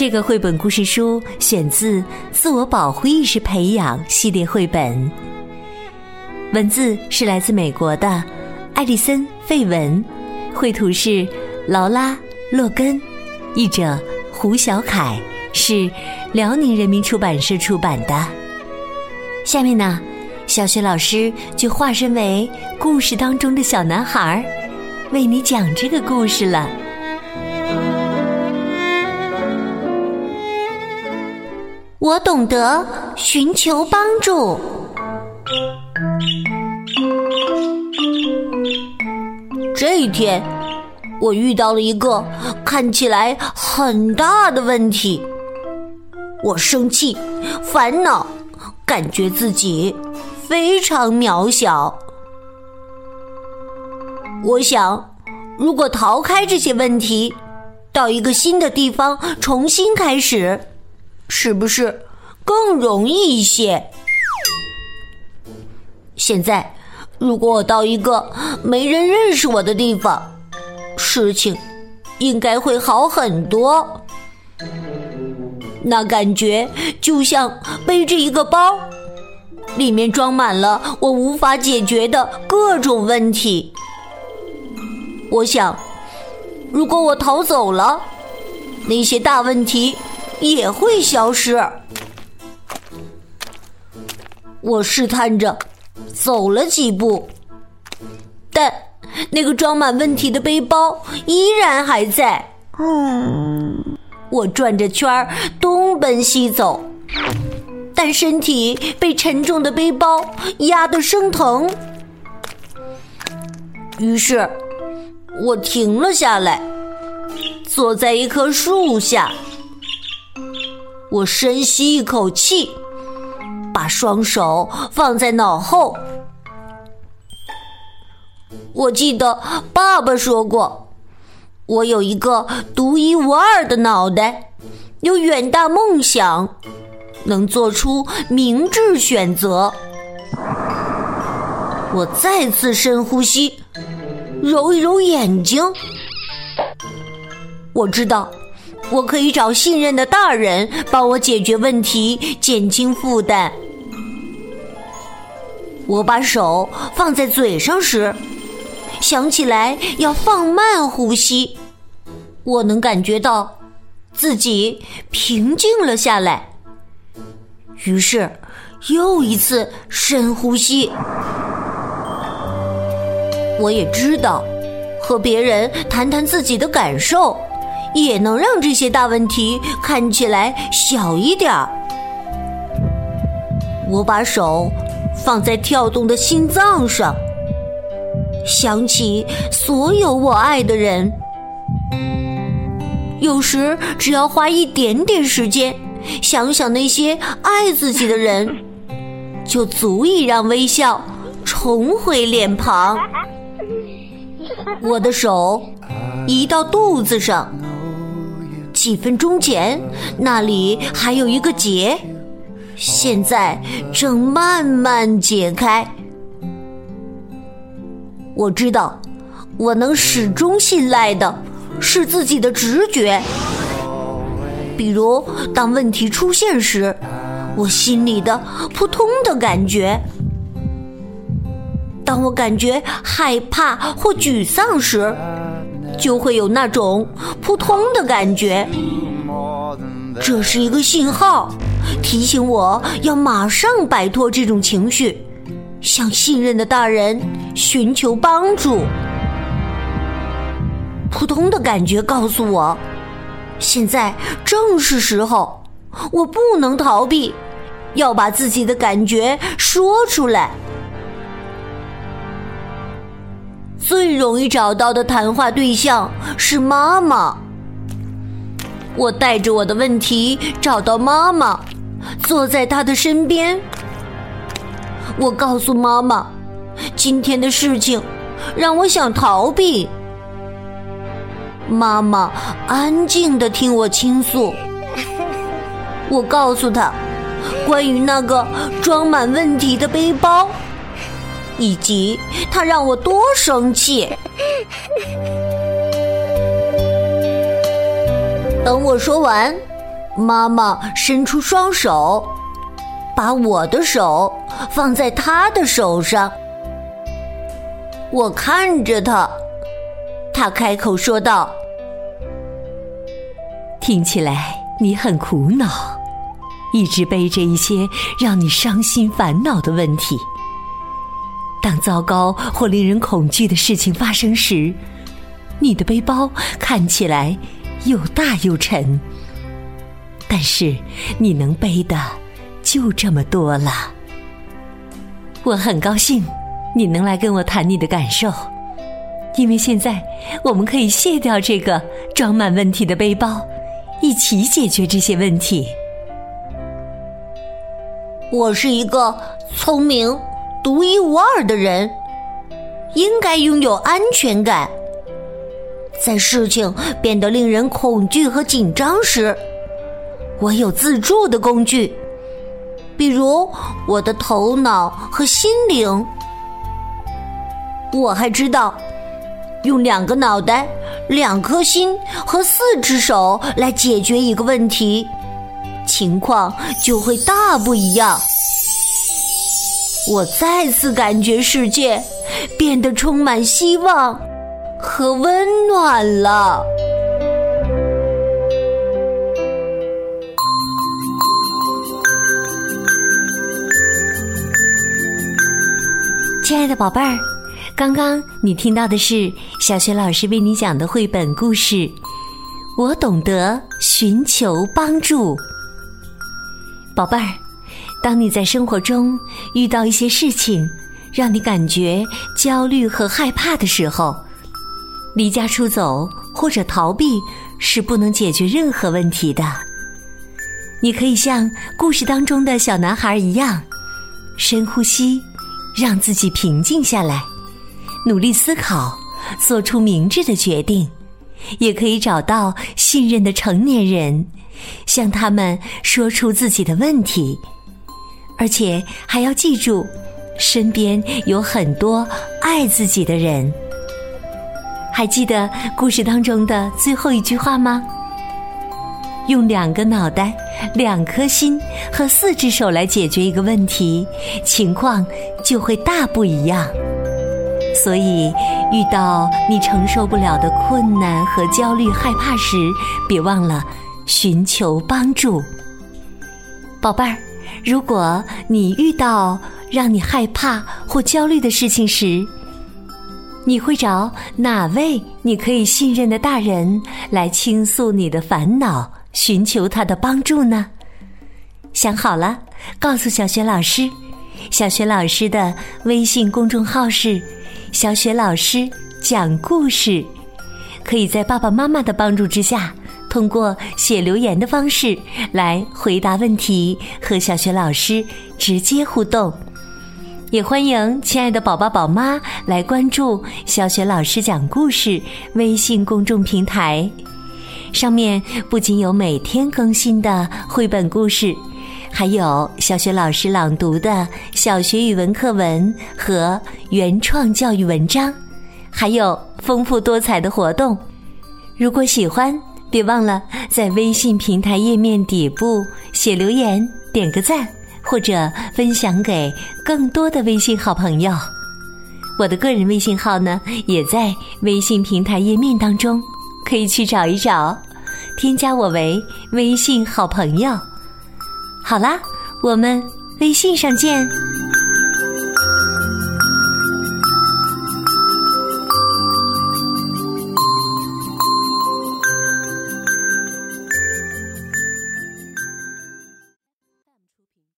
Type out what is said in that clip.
这个绘本故事书选自《自我保护意识培养》系列绘本，文字是来自美国的艾丽森·费文，绘图是劳拉·洛根，译者胡小凯，是辽宁人民出版社出版的。下面呢？小雪老师就化身为故事当中的小男孩，为你讲这个故事了。我懂得寻求帮助。这一天，我遇到了一个看起来很大的问题。我生气、烦恼，感觉自己。非常渺小。我想，如果逃开这些问题，到一个新的地方重新开始，是不是更容易一些？现在，如果我到一个没人认识我的地方，事情应该会好很多。那感觉就像背着一个包。里面装满了我无法解决的各种问题。我想，如果我逃走了，那些大问题也会消失。我试探着走了几步，但那个装满问题的背包依然还在。嗯，我转着圈儿东奔西走。但身体被沉重的背包压得生疼，于是我停了下来，坐在一棵树下。我深吸一口气，把双手放在脑后。我记得爸爸说过，我有一个独一无二的脑袋，有远大梦想。能做出明智选择。我再次深呼吸，揉一揉眼睛。我知道，我可以找信任的大人帮我解决问题，减轻负担。我把手放在嘴上时，想起来要放慢呼吸。我能感觉到自己平静了下来。于是，又一次深呼吸。我也知道，和别人谈谈自己的感受，也能让这些大问题看起来小一点儿。我把手放在跳动的心脏上，想起所有我爱的人。有时，只要花一点点时间。想想那些爱自己的人，就足以让微笑重回脸庞。我的手移到肚子上，几分钟前那里还有一个结，现在正慢慢解开。我知道，我能始终信赖的是自己的直觉。比如，当问题出现时，我心里的扑通的感觉；当我感觉害怕或沮丧时，就会有那种扑通的感觉。这是一个信号，提醒我要马上摆脱这种情绪，向信任的大人寻求帮助。扑通的感觉告诉我。现在正是时候，我不能逃避，要把自己的感觉说出来。最容易找到的谈话对象是妈妈。我带着我的问题找到妈妈，坐在她的身边。我告诉妈妈，今天的事情让我想逃避。妈妈安静的听我倾诉。我告诉她，关于那个装满问题的背包，以及他让我多生气。等我说完，妈妈伸出双手，把我的手放在她的手上。我看着他，他开口说道：“听起来你很苦恼，一直背着一些让你伤心烦恼的问题。当糟糕或令人恐惧的事情发生时，你的背包看起来……”又大又沉，但是你能背的就这么多了。我很高兴你能来跟我谈你的感受，因为现在我们可以卸掉这个装满问题的背包，一起解决这些问题。我是一个聪明、独一无二的人，应该拥有安全感。在事情变得令人恐惧和紧张时，我有自助的工具，比如我的头脑和心灵。我还知道，用两个脑袋、两颗心和四只手来解决一个问题，情况就会大不一样。我再次感觉世界变得充满希望。和温暖了，亲爱的宝贝儿，刚刚你听到的是小学老师为你讲的绘本故事《我懂得寻求帮助》。宝贝儿，当你在生活中遇到一些事情，让你感觉焦虑和害怕的时候，离家出走或者逃避是不能解决任何问题的。你可以像故事当中的小男孩一样，深呼吸，让自己平静下来，努力思考，做出明智的决定。也可以找到信任的成年人，向他们说出自己的问题，而且还要记住，身边有很多爱自己的人。还记得故事当中的最后一句话吗？用两个脑袋、两颗心和四只手来解决一个问题，情况就会大不一样。所以，遇到你承受不了的困难和焦虑、害怕时，别忘了寻求帮助。宝贝儿，如果你遇到让你害怕或焦虑的事情时，你会找哪位你可以信任的大人来倾诉你的烦恼，寻求他的帮助呢？想好了，告诉小雪老师。小雪老师的微信公众号是“小雪老师讲故事”，可以在爸爸妈妈的帮助之下，通过写留言的方式来回答问题，和小雪老师直接互动。也欢迎亲爱的宝宝、宝妈来关注小雪老师讲故事微信公众平台，上面不仅有每天更新的绘本故事，还有小雪老师朗读的小学语文课文和原创教育文章，还有丰富多彩的活动。如果喜欢，别忘了在微信平台页面底部写留言，点个赞。或者分享给更多的微信好朋友，我的个人微信号呢也在微信平台页面当中，可以去找一找，添加我为微信好朋友。好啦，我们微信上见。